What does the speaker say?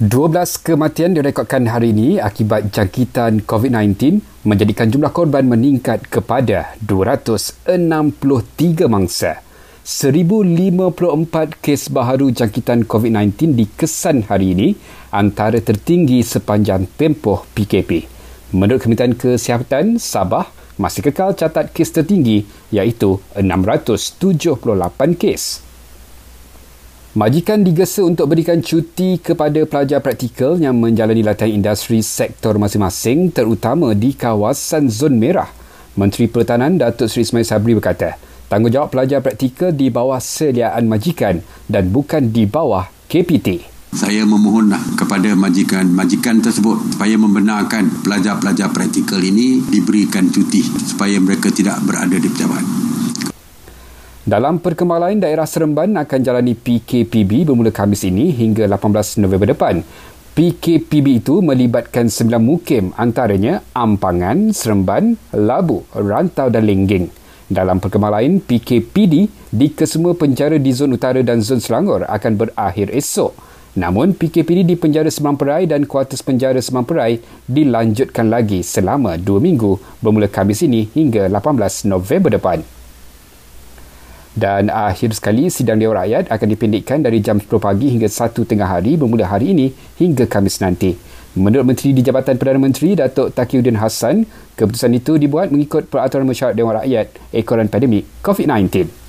12 kematian direkodkan hari ini akibat jangkitan COVID-19 menjadikan jumlah korban meningkat kepada 263 mangsa. 1054 kes baharu jangkitan COVID-19 dikesan hari ini antara tertinggi sepanjang tempoh PKP. Menurut Kementerian Kesihatan, Sabah masih kekal catat kes tertinggi iaitu 678 kes. Majikan digesa untuk berikan cuti kepada pelajar praktikal yang menjalani latihan industri sektor masing-masing terutama di kawasan zon merah. Menteri Pertahanan Datuk Seri Ismail Sabri berkata, tanggungjawab pelajar praktikal di bawah seliaan majikan dan bukan di bawah KPT. Saya memohonlah kepada majikan-majikan tersebut supaya membenarkan pelajar-pelajar praktikal ini diberikan cuti supaya mereka tidak berada di pejabat. Dalam perkembangan lain, daerah Seremban akan jalani PKPB bermula Khamis ini hingga 18 November depan. PKPB itu melibatkan sembilan mukim antaranya Ampangan, Seremban, Labu, Rantau dan Lengging. Dalam perkembangan lain, PKPD di kesemua penjara di zon utara dan zon Selangor akan berakhir esok. Namun, PKPD di penjara Semamperai dan kuartus penjara Semamperai dilanjutkan lagi selama dua minggu bermula Khamis ini hingga 18 November depan. Dan akhir sekali, sidang Dewan Rakyat akan dipendekkan dari jam 10 pagi hingga 1 tengah hari bermula hari ini hingga Kamis nanti. Menurut Menteri di Jabatan Perdana Menteri Datuk Takiuddin Hassan, keputusan itu dibuat mengikut peraturan mesyuarat Dewan Rakyat ekoran pandemik COVID-19.